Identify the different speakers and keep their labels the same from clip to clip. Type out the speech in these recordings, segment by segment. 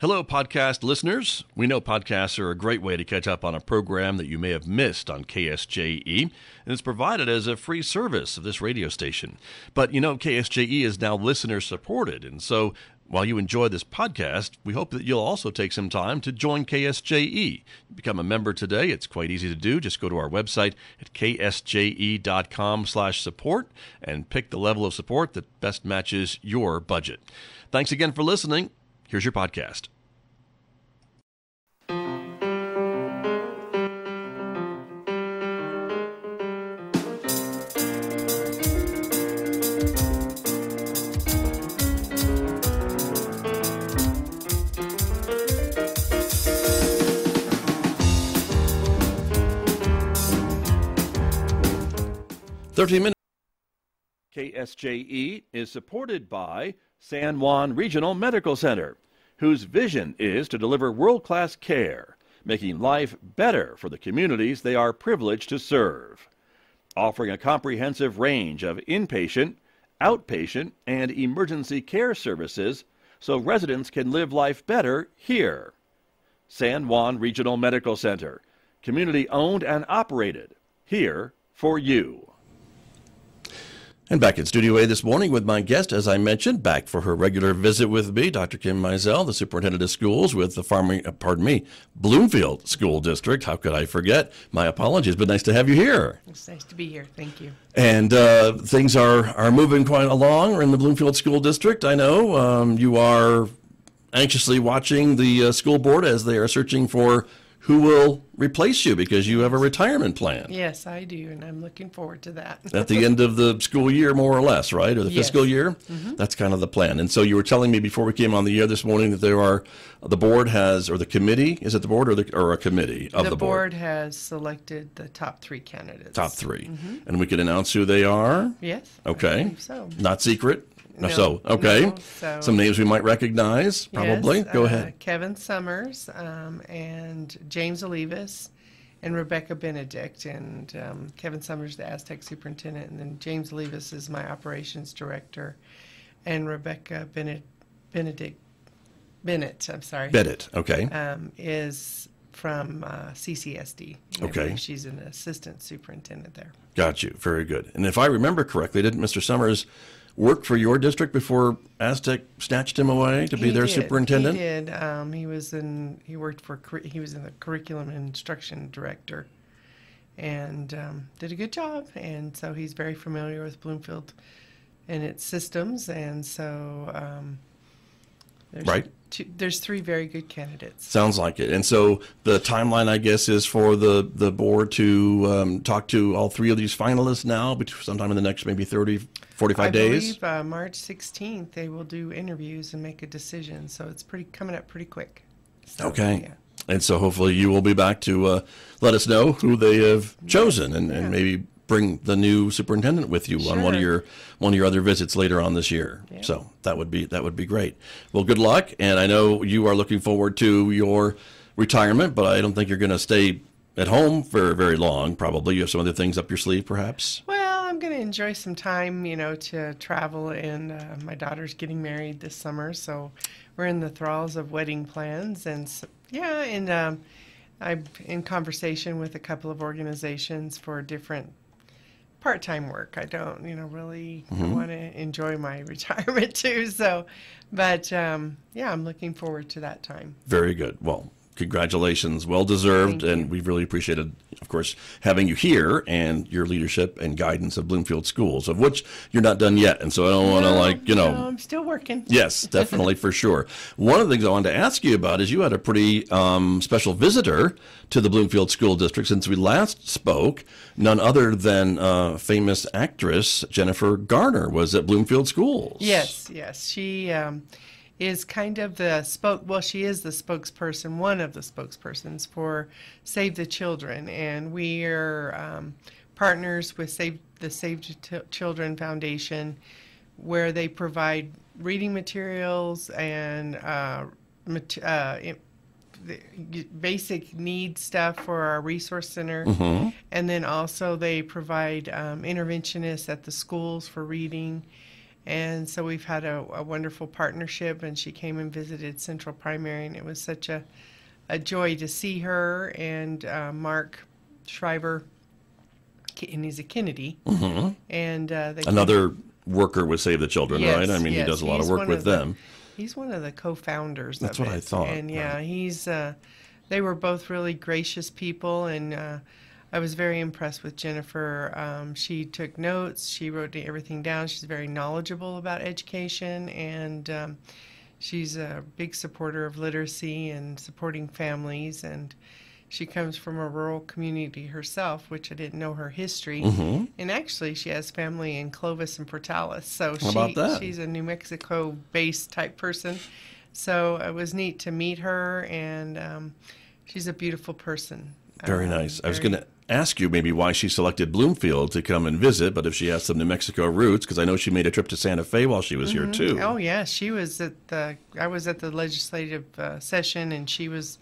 Speaker 1: Hello, podcast listeners. We know podcasts are a great way to catch up on a program that you may have missed on KSJE, and it's provided as a free service of this radio station. But you know, KSJE is now listener supported, and so while you enjoy this podcast, we hope that you'll also take some time to join KSJE. Become a member today. It's quite easy to do. Just go to our website at ksje.com/support and pick the level of support that best matches your budget. Thanks again for listening. Here's your podcast. Thirteen minutes. KSJE is supported by San Juan Regional Medical Center, whose vision is to deliver world class care, making life better for the communities they are privileged to serve. Offering a comprehensive range of inpatient, outpatient, and emergency care services so residents can live life better here. San Juan Regional Medical Center, community owned and operated, here for you. And back in Studio A this morning with my guest, as I mentioned, back for her regular visit with me, Dr. Kim Mizell, the superintendent of schools with the farming, uh, pardon me, Bloomfield School District. How could I forget? My apologies, but nice to have you here.
Speaker 2: It's nice to be here. Thank you.
Speaker 1: And uh, things are, are moving quite along in the Bloomfield School District. I know um, you are anxiously watching the uh, school board as they are searching for who will replace you because you have a retirement plan.
Speaker 2: Yes, I do, and I'm looking forward to that.
Speaker 1: At the end of the school year, more or less, right? Or the yes. fiscal year? Mm-hmm. That's kind of the plan. And so you were telling me before we came on the air this morning that there are, the board has, or the committee, is it the board or, the, or a committee of the,
Speaker 2: the
Speaker 1: board?
Speaker 2: board? has selected the top three candidates.
Speaker 1: Top 3 mm-hmm. And we can announce who they are?
Speaker 2: Yes.
Speaker 1: Okay.
Speaker 2: so.
Speaker 1: Not secret? No, so okay,
Speaker 2: no, so,
Speaker 1: some names we might recognize. Probably.
Speaker 2: Yes,
Speaker 1: Go
Speaker 2: uh,
Speaker 1: ahead.
Speaker 2: Kevin Summers um, and James Olivas and Rebecca Benedict. And um, Kevin Summers, the Aztec superintendent, and then James Olivas is my operations director, and Rebecca Benedict, Benedict Bennett. I'm sorry.
Speaker 1: Bennett. Okay.
Speaker 2: Um, is from uh, CCSD.
Speaker 1: Okay.
Speaker 2: She's an assistant superintendent there.
Speaker 1: Got you. Very good. And if I remember correctly, didn't Mr. Summers work for your district before Aztec snatched him away to be
Speaker 2: he
Speaker 1: their
Speaker 2: did.
Speaker 1: superintendent?
Speaker 2: He did. Um, he was in. He worked for. He was in the curriculum and instruction director, and um, did a good job. And so he's very familiar with Bloomfield and its systems. And so, um, there's
Speaker 1: right.
Speaker 2: Two, there's three very good candidates.
Speaker 1: Sounds like it. And so the timeline, I guess, is for the, the board to um, talk to all three of these finalists now, sometime in the next maybe 30, 45
Speaker 2: I
Speaker 1: days.
Speaker 2: Believe, uh, March 16th, they will do interviews and make a decision. So it's pretty coming up pretty quick. So,
Speaker 1: okay.
Speaker 2: Yeah.
Speaker 1: And so hopefully you will be back to uh, let us know who they have chosen and,
Speaker 2: yeah.
Speaker 1: and maybe bring the new superintendent with you
Speaker 2: sure.
Speaker 1: on one of your one of your other visits later on this year.
Speaker 2: Yeah.
Speaker 1: So that would be that would be great. Well, good luck, and I know you are looking forward to your retirement, but I don't think you're going to stay at home for very long. Probably you have some other things up your sleeve, perhaps.
Speaker 2: Well, going to enjoy some time, you know, to travel, and uh, my daughter's getting married this summer, so we're in the thralls of wedding plans, and so, yeah, and. Um, I'm in conversation with a couple of organizations for different part-time work. I don't, you know, really
Speaker 1: Mm-hmm.
Speaker 2: want to enjoy my retirement too. So, but um, yeah, I'm looking forward to that time.
Speaker 1: Very good. Well, congratulations, well deserved, and we've really appreciated, of course, having you here and your leadership and guidance of Bloomfield Schools, of which you're not done yet, and so I don't want to like you know.
Speaker 2: no, I'm still working.
Speaker 1: Yes, definitely for sure. One of the things I wanted to ask you about is you had a pretty um, special visitor to the Bloomfield School District since we last spoke. None other than uh, famous actress Jennifer Garner was at Bloomfield Schools.
Speaker 2: Yes, yes. She um, is kind of the spoke. Well, she is the spokesperson, one of the spokespersons for Save the Children, and we are um, partners with Save the Save the Children Foundation, where they provide reading materials and uh, mat- uh, basic need stuff for our resource center, and then also they provide um, interventionists at the schools for reading, And so we've had a, a wonderful partnership, and she came and visited Central Primary, and it was such a, a joy to see her and uh, Mark Shriver, and he's a Kennedy. And uh, they
Speaker 1: Mm-hmm. Another worker with Save the Children,
Speaker 2: Yes,
Speaker 1: right? I mean,
Speaker 2: yes.
Speaker 1: he does a lot of work with
Speaker 2: of the-
Speaker 1: them.
Speaker 2: He's one of the co-founders.
Speaker 1: That's
Speaker 2: of
Speaker 1: what I thought,
Speaker 2: And yeah,
Speaker 1: right.
Speaker 2: he's. Uh, they were both really gracious people, and uh, I was very impressed with Jennifer. Um, she took notes. She wrote everything down. She's very knowledgeable about education, and um, she's a big supporter of literacy and supporting families. And she comes from a rural community herself, which I didn't know her history.
Speaker 1: Mm-hmm.
Speaker 2: And actually, she has family in Clovis and Portales. So she, she's a New Mexico based type person. So it was neat to meet her, and um, she's a beautiful person.
Speaker 1: Very
Speaker 2: Um,
Speaker 1: nice. I was going to ask you maybe why she selected Bloomfield to come and visit, but if she has some New Mexico roots, because I know she made a trip to Santa Fe while she was here too.
Speaker 2: Oh yeah, she was at the. I was at the legislative uh, session, and she was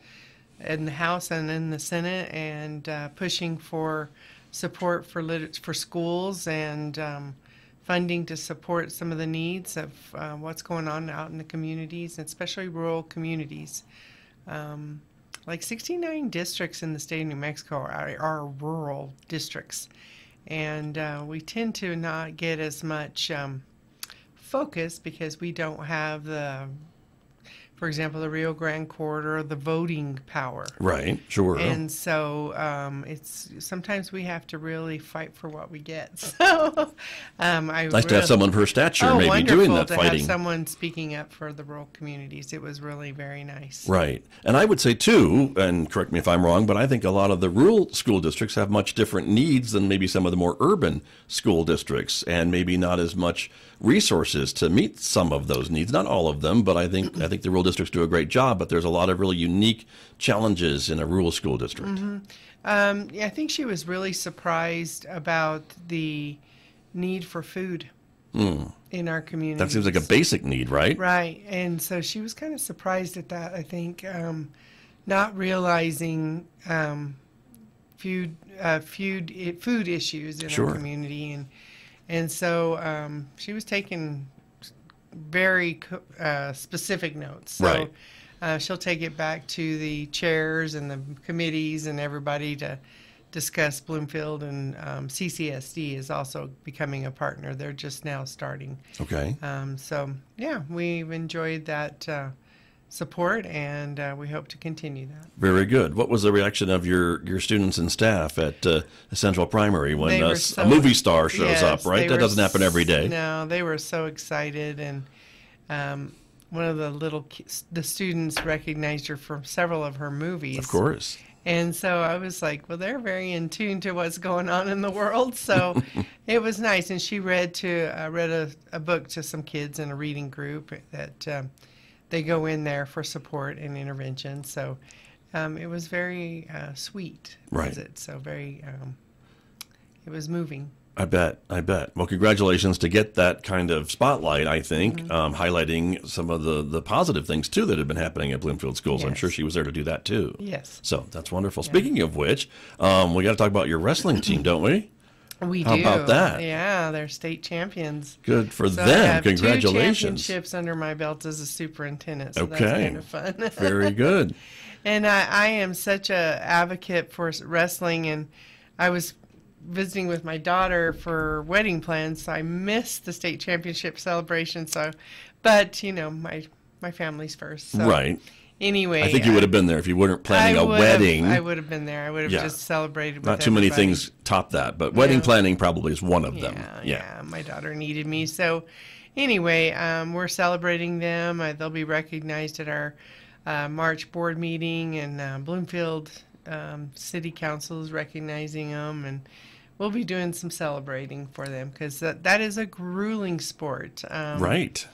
Speaker 2: in the House and in the Senate, and uh, pushing for support for lit- for schools and um, funding to support some of the needs of uh, what's going on out in the communities, and especially rural communities. Um, like 69 districts in the state of New Mexico are, are rural districts, and uh, we tend to not get as much. Um, focus because we don't have the, for example, the Rio Grande corridor, the voting power.
Speaker 1: Right, sure.
Speaker 2: And so um, it's sometimes we have to really fight for what we get. So um, I
Speaker 1: nice to have someone of her stature
Speaker 2: oh,
Speaker 1: maybe doing that
Speaker 2: to
Speaker 1: fighting.
Speaker 2: have someone speaking up for the rural communities. It was really very nice.
Speaker 1: Right. And I would say, too, and correct me if I'm wrong, but I think a lot of the rural school districts have much different needs than maybe some of the more urban school districts, and maybe not as much resources to meet some of those needs. Not all of them, but I think I think the rural districts do a great job, but there's a lot of really unique challenges in a rural school district.
Speaker 2: Mm-hmm. Um, yeah, I think she was really surprised about the need for food in our community.
Speaker 1: That seems like a basic need, right?
Speaker 2: Right, and so she was kind of surprised at that. I think um, not realizing um, food uh, food food issues in
Speaker 1: Sure.
Speaker 2: our community, and and so um, she was taking very uh, specific notes. So,
Speaker 1: Right.
Speaker 2: Uh, she'll take it back to the chairs and the committees and everybody to discuss Bloomfield and um, CCSD is also becoming a partner. They're just now starting.
Speaker 1: Okay.
Speaker 2: Um, so yeah, we've enjoyed that uh, support, and uh, we hope to continue that.
Speaker 1: Very good. What was the reaction of your, your students and staff at uh, Central Primary when uh,
Speaker 2: so-
Speaker 1: a movie star shows
Speaker 2: Yes,
Speaker 1: up, right? That doesn't happen every day.
Speaker 2: No, they were so excited, and um, one of the little the students recognized her from several of her movies.
Speaker 1: Of course.
Speaker 2: And so I was like, well, they're very in tune to what's going on in the world. So it was nice. And she read to uh, read a, a book to some kids in a reading group that um, they go in there for support and intervention. So um, it was very uh, sweet.
Speaker 1: Right.
Speaker 2: Was it? So very. Um, it was moving.
Speaker 1: I bet. I bet. Well, congratulations to get that kind of spotlight, I think,
Speaker 2: Mm-hmm.
Speaker 1: um, highlighting some of the, the positive things, too, that have been happening at Bloomfield Schools. I'm sure she was there to do that, too.
Speaker 2: Yes.
Speaker 1: So that's wonderful. Speaking of which, um, we got to talk about your wrestling team, don't we?
Speaker 2: We
Speaker 1: How
Speaker 2: do.
Speaker 1: about that?
Speaker 2: Yeah, they're state champions.
Speaker 1: Good for
Speaker 2: So I
Speaker 1: them.
Speaker 2: have Two
Speaker 1: Congratulations.
Speaker 2: championships under my belt as a superintendent. So that's
Speaker 1: Okay.
Speaker 2: kind of fun.
Speaker 1: Very good.
Speaker 2: And I, I am such a advocate for wrestling, and I was visiting with my daughter for wedding plans, so I missed the state championship celebration. So, but you know, my my family's first. So
Speaker 1: right.
Speaker 2: Anyway,
Speaker 1: I think you would have been there if you weren't planning
Speaker 2: I
Speaker 1: a wedding.
Speaker 2: I would have been there. I would have
Speaker 1: Yeah.
Speaker 2: just celebrated. With
Speaker 1: Not too many things top that, but wedding
Speaker 2: Yeah.
Speaker 1: planning probably is one of them.
Speaker 2: Yeah, yeah. My daughter needed me. So, anyway, um, we're celebrating them. Uh, they'll be recognized at our uh, March board meeting, and uh, Bloomfield um, City Council is recognizing them, and we'll be doing some celebrating for them because that, that is a grueling sport. Um,
Speaker 1: Right.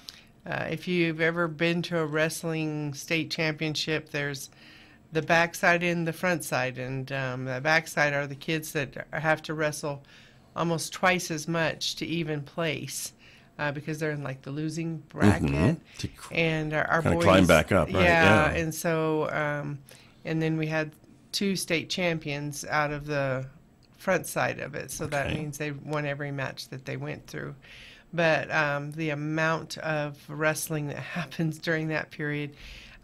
Speaker 2: Uh, if you've ever been to a wrestling state championship, there's the backside and the front side, and um, the backside are the kids that have to wrestle almost twice as much to even place uh, because they're in like the losing bracket,
Speaker 1: Mhm. To cr-
Speaker 2: and our, our boys
Speaker 1: climb back up, right, yeah.
Speaker 2: and so um, and then we had two state champions out of the front side of it, so that means they won every match that they went through. But um, the amount of wrestling that happens during that period,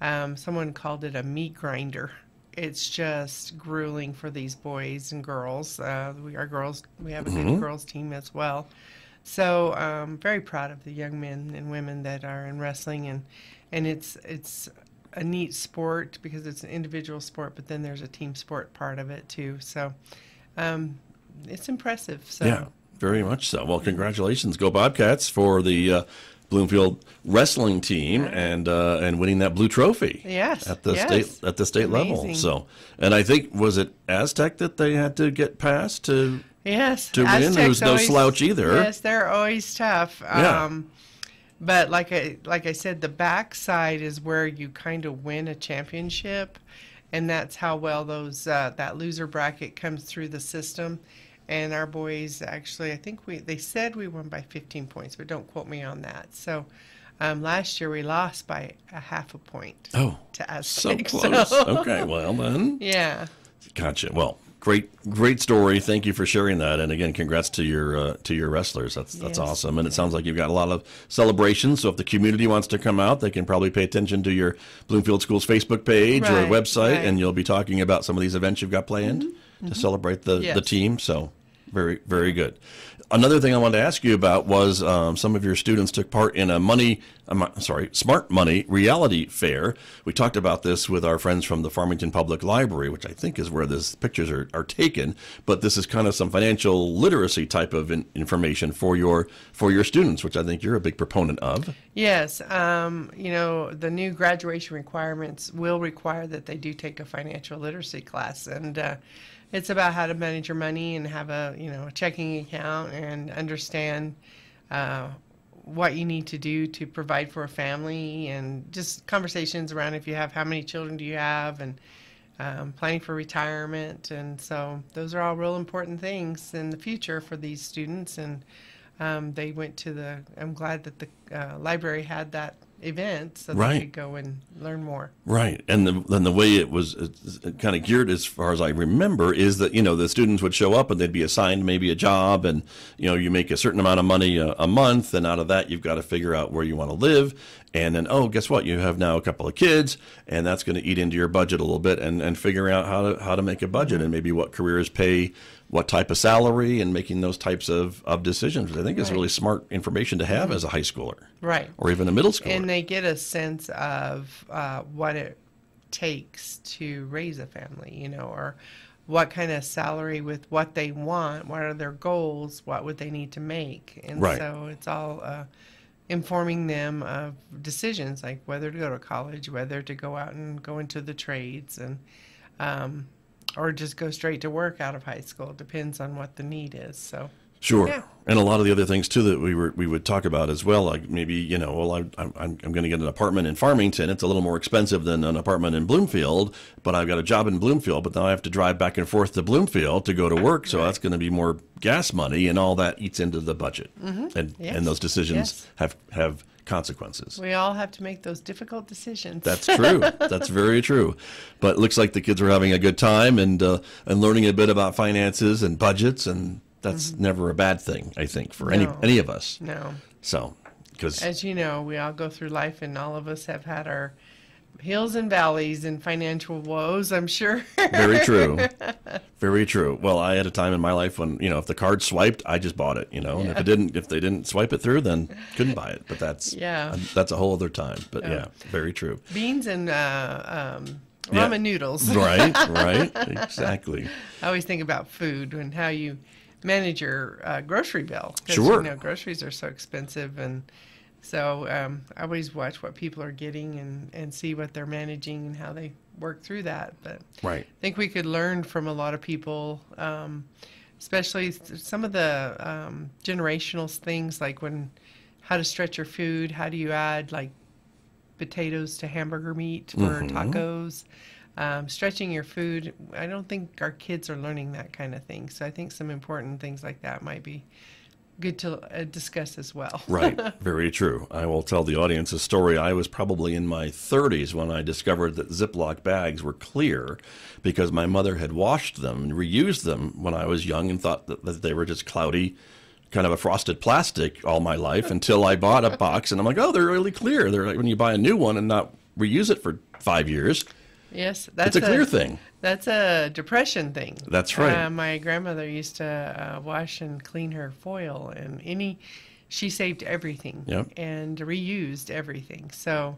Speaker 2: um, someone called it a meat grinder. It's just grueling for these boys and girls. Uh, we are girls. We have a good girls team as well. So um, very proud of the young men and women that are in wrestling, and and it's it's a neat sport because it's an individual sport, but then there's a team sport part of it too. So um, it's impressive. So
Speaker 1: Yeah, very much so. Well, congratulations, go Bobcats for the uh, Bloomfield wrestling team and uh, and winning that blue trophy.
Speaker 2: Yes,
Speaker 1: at the
Speaker 2: yes.
Speaker 1: state at the state level. So, and I think was it Aztec that they had to get past to.
Speaker 2: Yes,
Speaker 1: to win,
Speaker 2: Aztecs
Speaker 1: who's no slouch either.
Speaker 2: Yes, they're always tough.
Speaker 1: Yeah.
Speaker 2: Um, but like I like I said, the backside is where you kind of win a championship, and that's how well those uh, that loser bracket comes through the system. And our boys actually, I think we they said we won by 15 points, but don't quote me on that. So. Um, last year we lost by a half a point
Speaker 1: Oh,
Speaker 2: to
Speaker 1: us.
Speaker 2: so
Speaker 1: close. okay, well then,
Speaker 2: Yeah.
Speaker 1: gotcha. Well, great, great story. Thank you for sharing that. And again, congrats to your uh, to your wrestlers. That's that's
Speaker 2: Yes.
Speaker 1: awesome. And it sounds like you've got a lot of celebrations. So if the community wants to come out, they can probably pay attention to your Bloomfield Schools Facebook page or website,
Speaker 2: right.
Speaker 1: and you'll be talking about some of these events you've got planned to celebrate the the team. So very very good. Another thing I wanted to ask you about was um, some of your students took part in a money, um, sorry, smart money reality fair. We talked about this with our friends from the Farmington Public Library, which I think is where these pictures are, are taken. But this is kind of some financial literacy type of in, information for your for your students, which I think you're a big proponent of.
Speaker 2: Yes, um, you know, the new graduation requirements will require that they do take a financial literacy class, and uh, it's about how to manage your money and have a you know a checking account and understand uh, what you need to do to provide for a family, and just conversations around if you have how many children do you have and um, planning for retirement, and so those are all real important things in the future for these students and um, they went to the. I'm glad that the uh, library had that event so
Speaker 1: Right.
Speaker 2: they could go and learn more.
Speaker 1: Right, and the, then the way it was kind of geared, as far as I remember, is that you know the students would show up and they'd be assigned maybe a job, and you know you make a certain amount of money a, a month, and out of that you've got to figure out where you want to live, and then oh, guess what? You have now a couple of kids, and that's going to eat into your budget a little bit, and and figuring out how to how to make a budget, and maybe what careers pay what type of salary, and making those types of of decisions. I think is really smart information to have as a high schooler
Speaker 2: Right.
Speaker 1: or even a middle schooler.
Speaker 2: And they get a sense of uh, what it takes to raise a family, you know, or what kind of salary with what they want, what are their goals, what would they need to make. And
Speaker 1: Right.
Speaker 2: so it's all uh, informing them of decisions like whether to go to college, whether to go out and go into the trades, and um, or just go straight to work out of high school. It depends on what the need is. So.
Speaker 1: Sure,
Speaker 2: Yeah.
Speaker 1: and a lot of the other things too that we were we would talk about as well, like maybe you know, well, I, I'm I'm, going to get an apartment in Farmington. It's a little more expensive than an apartment in Bloomfield, but I've got a job in Bloomfield, but now I have to drive back and forth to Bloomfield to go to work, so that's going to be more gas money, and all that eats into the budget, mm-hmm. and
Speaker 2: Yes.
Speaker 1: and those decisions
Speaker 2: Yes.
Speaker 1: have have consequences.
Speaker 2: We all have to make those difficult decisions.
Speaker 1: That's true. That's very true. But it looks like the kids are having a good time and uh, and learning a bit about finances and budgets, and that's never a bad thing, I think, for any any of us.
Speaker 2: no.
Speaker 1: So, because
Speaker 2: As you know, we all go through life and all of us have had our hills and valleys and financial woes, I'm sure.
Speaker 1: very true, very true. Well, I had a time in my life when you know if the card swiped, I just bought it, you know, and if it didn't, if they didn't swipe it through, then couldn't buy it. But that's
Speaker 2: Yeah.
Speaker 1: that's a whole other time. But yeah, very true.
Speaker 2: Beans and uh, um,
Speaker 1: Yeah.
Speaker 2: ramen noodles.
Speaker 1: Right, right, exactly.
Speaker 2: I always think about food and how you manage your uh, grocery bill.
Speaker 1: Sure.
Speaker 2: You know, groceries are so expensive, and so um, I always watch what people are getting and, and see what they're managing and how they work through that. But
Speaker 1: Right.
Speaker 2: I think we could learn from a lot of people, um, especially some of the um, generational things like when how to stretch your food, how do you add like potatoes to hamburger meat for tacos, um, stretching your food. I don't think our kids are learning that kind of thing. So I think some important things like that might be good to uh, discuss as well.
Speaker 1: Right, very true. I will tell the audience a story. I was probably in my 30s when I discovered that Ziploc bags were clear because my mother had washed them and reused them when I was young and thought that, that they were just cloudy kind of a frosted plastic all my life until I bought a box, and I'm like, oh, they're really clear. They're like when you buy a new one and not reuse it for five years.
Speaker 2: Yes,
Speaker 1: that's it's a clear thing.
Speaker 2: That's a depression thing.
Speaker 1: That's right.
Speaker 2: Uh, my grandmother used to uh, wash and clean her foil, and any she saved everything
Speaker 1: yep.
Speaker 2: and reused everything. So.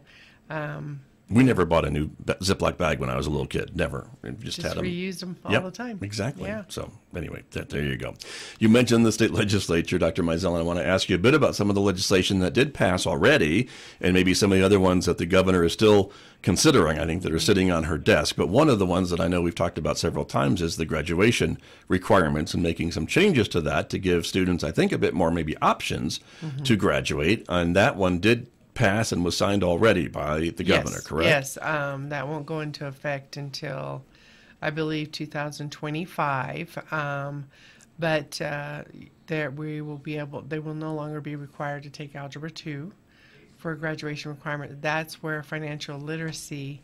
Speaker 2: Um,
Speaker 1: we never bought a new Ziploc bag when I was a little kid. Never.
Speaker 2: We
Speaker 1: just,
Speaker 2: just
Speaker 1: had them.
Speaker 2: reused them all
Speaker 1: yep,
Speaker 2: the time.
Speaker 1: Exactly.
Speaker 2: Yeah.
Speaker 1: So anyway, th- there you go. You mentioned the state legislature, Dr. Mizell, and I want to ask you a bit about some of the legislation that did pass already, and maybe some of the other ones that the governor is still considering. I think that are sitting on her desk. But one of the ones that I know we've talked about several times is the graduation requirements and making some changes to that to give students, I think, a bit more maybe options mm-hmm. to graduate. And that one did pass and was signed already by the governor,
Speaker 2: yes,
Speaker 1: correct?
Speaker 2: Yes, um, that won't go into effect until I believe 2025. Um, but uh, there we will be able. They will no longer be required to take Algebra 2 for a graduation requirement. That's where financial literacy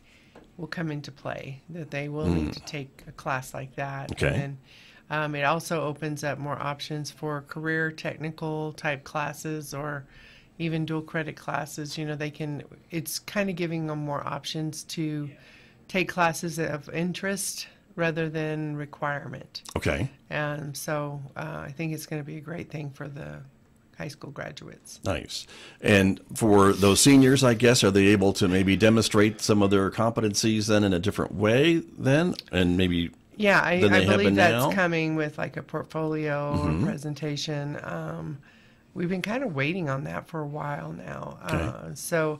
Speaker 2: will come into play. That they will mm. need to take a class like that.
Speaker 1: Okay.
Speaker 2: And then, um, it also opens up more options for career technical type classes or even dual credit classes. You know, they can, it's kind of giving them more options to take classes of interest rather than requirement.
Speaker 1: Okay.
Speaker 2: And so uh, I think it's going to be a great thing for the high school graduates.
Speaker 1: Nice. And for those seniors, I guess, are they able to maybe demonstrate some of their competencies then in a different way then? And maybe.
Speaker 2: Yeah, I, I believe that's
Speaker 1: now?
Speaker 2: coming with like a portfolio
Speaker 1: mm-hmm.
Speaker 2: or presentation. Um, we've been kind of waiting on that for a while now.
Speaker 1: Okay.
Speaker 2: Uh, so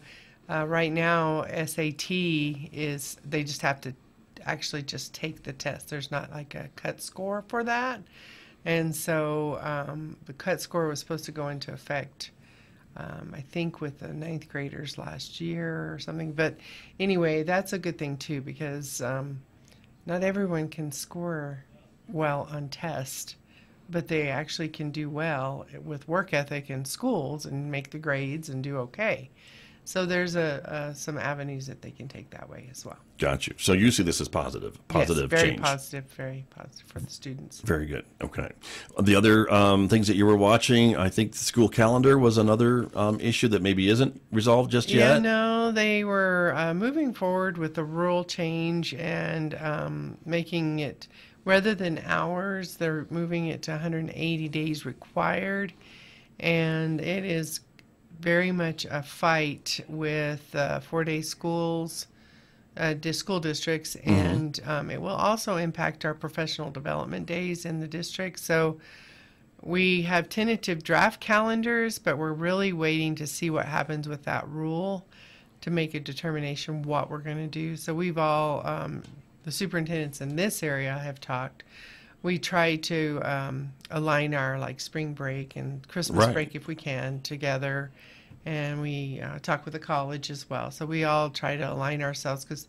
Speaker 2: uh, right now, SAT is they just have to actually just take the test. There's not like a cut score for that. And so um, the cut score was supposed to go into effect, um, I think, with the ninth graders last year or something. But anyway, that's a good thing too because um, not everyone can score well on test but they actually can do well with work ethic in schools and make the grades and do okay. So there's a, some avenues that they can take that way as well.
Speaker 1: Got you. So you see this as positive, positive
Speaker 2: yes, very
Speaker 1: change.
Speaker 2: positive, very positive for the students.
Speaker 1: Very good. Okay. The other um, things that you were watching, I think the school calendar was another um, issue that maybe isn't resolved just yet.
Speaker 2: yeah, no, they were uh, moving forward with the rule change and um, making it rather than hours, they're moving it to 180 days required. And it is very much a fight with uh, four day schools, uh, school districts, mm-hmm. and um, it will also impact our professional development days in the district. So we have tentative draft calendars, but we're really waiting to see what happens with that rule to make a determination what we're going to do. So we've all um, the superintendents in this area have talked, we try to um, align our like spring break and Christmas
Speaker 1: right.
Speaker 2: break if we can together, and we uh, talk with the college as well. So we all try to align ourselves because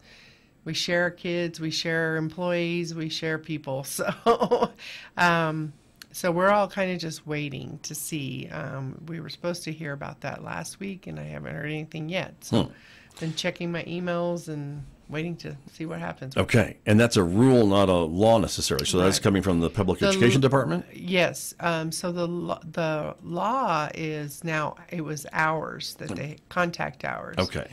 Speaker 2: we share kids, we share employees, we share people. So, um, so we're all kind of just waiting to see. Um, we were supposed to hear about that last week, and I haven't heard anything yet. So, hmm. been checking my emails and waiting to see what happens.
Speaker 1: Okay, and that's a rule, not a law necessarily. So right. that's coming from the public the, education department.
Speaker 2: Yes. Um, so the the law is now it was hours that they contact hours.
Speaker 1: Okay.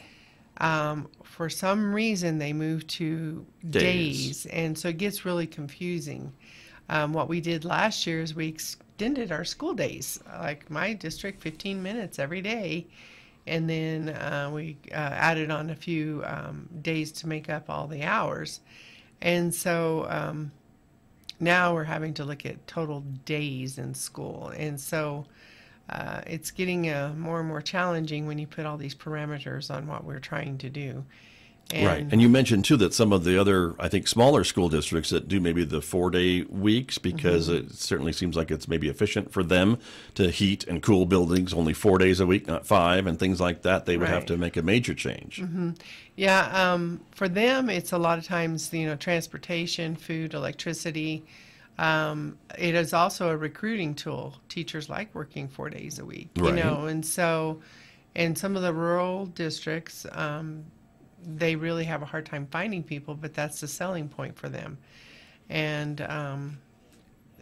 Speaker 2: Um, for some reason, they moved to days. days. and so it gets really confusing. Um, what we did last year is we extended our school days, like my district, 15 minutes every day and then uh, we uh, added on a few um, days to make up all the hours. And so um, now we're having to look at total days in school. And so uh, it's getting uh, more and more challenging when you put all these parameters on what we're trying to do.
Speaker 1: And right. And you mentioned, too, that some of the other, I think, smaller school districts that do maybe the four day weeks because mm-hmm. it certainly seems like it's maybe efficient for them to heat and cool buildings only four days a week, not five, and things like that. They would right. have to make a major change.
Speaker 2: Mm-hmm. Yeah. Um, for them, it's a lot of times, you know, transportation, food, electricity. Um, it is also a recruiting tool. Teachers like working four days a week, you know, and so in some of the rural districts, um, they really have a hard time finding people, but that's the selling point for them. And um,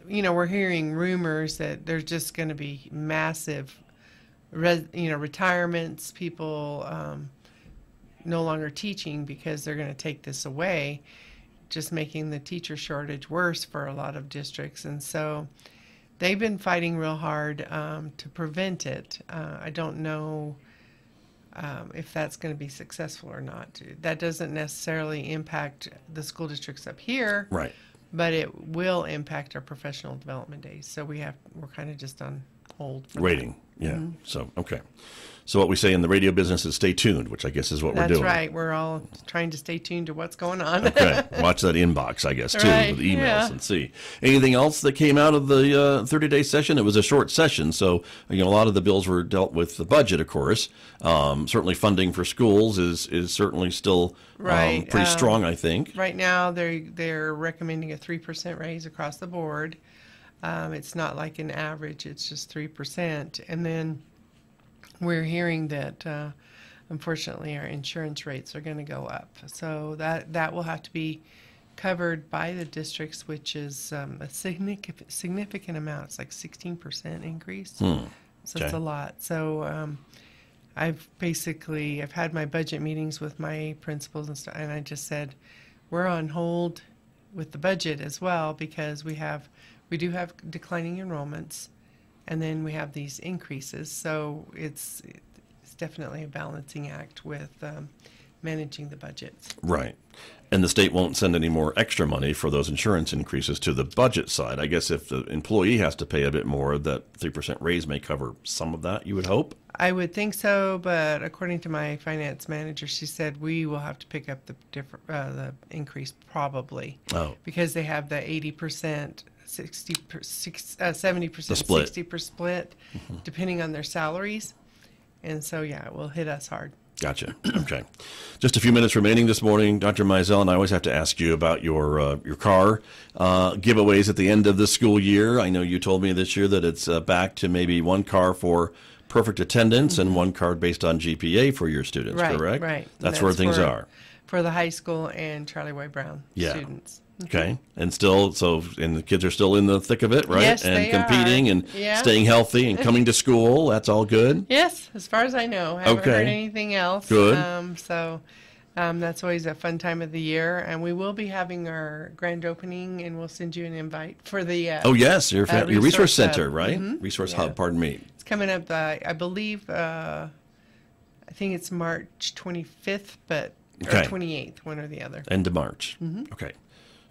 Speaker 2: you know, we're hearing rumors that there's just going to be massive, you know, retirements, people um, no longer teaching because they're going to take this away, just making the teacher shortage worse for a lot of districts. And so they've been fighting real hard um, to prevent it. Uh, I don't know um, if that's going to be successful or not. That doesn't necessarily impact the school districts up here,
Speaker 1: Right.
Speaker 2: but it will impact our professional development days. So we have we're kind of just on hold. For.
Speaker 1: Waiting. Yeah.
Speaker 2: Mm-hmm.
Speaker 1: So, okay. So, what we say in the radio business is stay tuned, which I guess is what
Speaker 2: That's
Speaker 1: we're doing.
Speaker 2: right. We're all trying to stay tuned to what's going on.
Speaker 1: Okay. Watch that inbox, I guess, too,
Speaker 2: Right,
Speaker 1: with emails
Speaker 2: yeah.
Speaker 1: and see. Anything else that came out of the 30 day session? It was a short session, so you know a lot of the bills were dealt with the budget, of course. Um, certainly, funding for schools is is certainly still um,
Speaker 2: Right,
Speaker 1: pretty
Speaker 2: um,
Speaker 1: strong, I think.
Speaker 2: right now, they're they're recommending a three percent raise across the board. Um, it's not like an average; it's just three percent. And then we're hearing that, uh, unfortunately, our insurance rates are going to go up. So that that will have to be covered by the districts, which is um, a significant significant amount. It's like sixteen percent increase. So it's a lot. So. Um, I've basically I've had my budget meetings with my principals and stuff, and I just said we're on hold with the budget as well because we have we do have declining enrollments, and then we have these increases. So it's it's definitely a balancing act with um, managing the budgets.
Speaker 1: Right. And the state won't send any more extra money for those insurance increases to the budget side. I guess if the employee has to pay a bit more, that 3% raise may cover some of that, you would hope.
Speaker 2: I would think so, but according to my finance manager, she said we will have to pick up the different uh, the increase probably.
Speaker 1: Oh.
Speaker 2: because they have the 80%, 60 per, six, uh, 70%,
Speaker 1: The split.
Speaker 2: 60 per split, depending on their salaries. And so, yeah, it will hit us hard.
Speaker 1: Gotcha. Okay. Just a few minutes remaining this morning, Dr. Mizell, and I always have to ask you about your uh, your car uh, giveaways at the end of the school year. I know you told me this year that it's uh, back to maybe one car for perfect attendance and one card based on GPA for your students,
Speaker 2: Right,
Speaker 1: correct?
Speaker 2: right.
Speaker 1: That's,
Speaker 2: That's
Speaker 1: where things
Speaker 2: for-
Speaker 1: are.
Speaker 2: For the high school and Charlie Y. Brown
Speaker 1: Yeah.
Speaker 2: students.
Speaker 1: Okay. And still, so, and the kids are still in the thick of it, right?
Speaker 2: Yes,
Speaker 1: and
Speaker 2: they
Speaker 1: competing
Speaker 2: are.
Speaker 1: and
Speaker 2: Yeah.
Speaker 1: staying healthy and coming to school. That's all good.
Speaker 2: Yes, as far as I know. I haven't
Speaker 1: Okay.
Speaker 2: heard anything else.
Speaker 1: Good.
Speaker 2: Um, so um, that's always a fun time of the year. And we will be having our grand opening, and we'll send you an invite for the. Uh,
Speaker 1: Oh, yes. Your,
Speaker 2: Uh,
Speaker 1: your resource center, right?
Speaker 2: Mhm.
Speaker 1: Resource
Speaker 2: Yeah.
Speaker 1: hub, pardon me.
Speaker 2: It's coming up, uh, I believe, uh, I think it's March 25th, but
Speaker 1: Okay.
Speaker 2: or 28th, one or the other.
Speaker 1: End of March. Okay.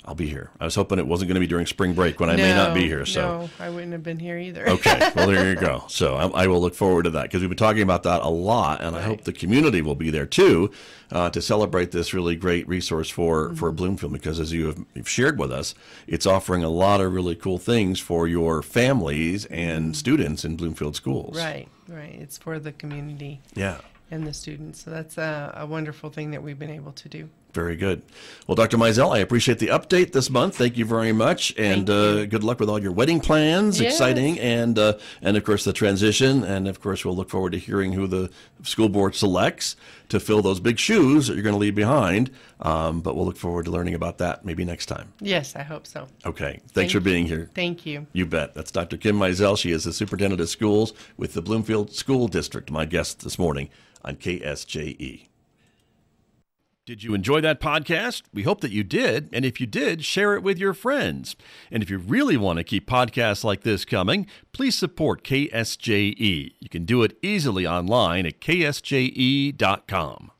Speaker 1: I'll be here. I was hoping it wasn't going to be during spring break when I may not be here. So.
Speaker 2: no, I wouldn't have been here either.
Speaker 1: Okay, well there you go. So I, I will look forward to that because we've been talking about that a lot, and I hope the community will be there too uh, to celebrate this really great resource for for
Speaker 2: Mm-hmm.
Speaker 1: Bloomfield. Because as you have you've shared with us, it's offering a lot of really cool things for your families and students in Bloomfield schools.
Speaker 2: Mm-hmm. right, right. It's for the community
Speaker 1: Yeah.
Speaker 2: And the students. So that's a, a wonderful thing that we've been able to do.
Speaker 1: Very good. Well, Dr. Mizell, I appreciate the update this month. Thank you very much, and uh, good luck with all your wedding plans.
Speaker 2: Yes.
Speaker 1: Exciting, and uh, and of course the transition, and of course we'll look forward to hearing who the school board selects to fill those big shoes that you're going to leave behind. Um, but we'll look forward to learning about that maybe next time.
Speaker 2: Yes, I hope so.
Speaker 1: Okay. Thanks
Speaker 2: Thank
Speaker 1: for being here.
Speaker 2: Thank you.
Speaker 1: You bet. That's Dr. Kim Mizell. She is the superintendent of schools with the Bloomfield School District. My guest this morning on KSJE. Did you enjoy that podcast? We hope that you did. And if you did, share it with your friends. And if you really want to keep podcasts like this coming, please support KSJE. You can do it easily online at ksje.com.